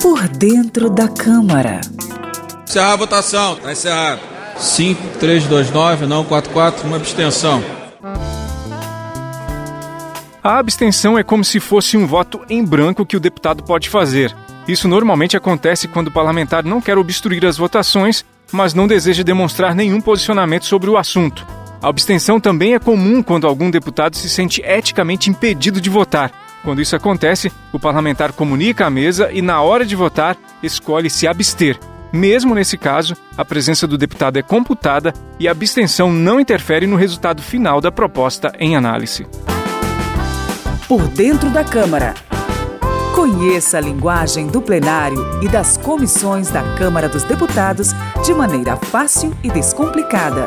Por dentro da Câmara. Encerrar a votação. Está encerrado. 5, 3, 2, 9, não 4, 4, uma abstenção. A abstenção é como se fosse um voto em branco que o deputado pode fazer. Isso normalmente acontece quando o parlamentar não quer obstruir as votações, mas não deseja demonstrar nenhum posicionamento sobre o assunto. A abstenção também é comum quando algum deputado se sente eticamente impedido de votar. Quando isso acontece, o parlamentar comunica à mesa e, na hora de votar, escolhe se abster. Mesmo nesse caso, a presença do deputado é computada e a abstenção não interfere no resultado final da proposta em análise. Por dentro da Câmara. Conheça a linguagem do plenário e das comissões da Câmara dos Deputados de maneira fácil e descomplicada.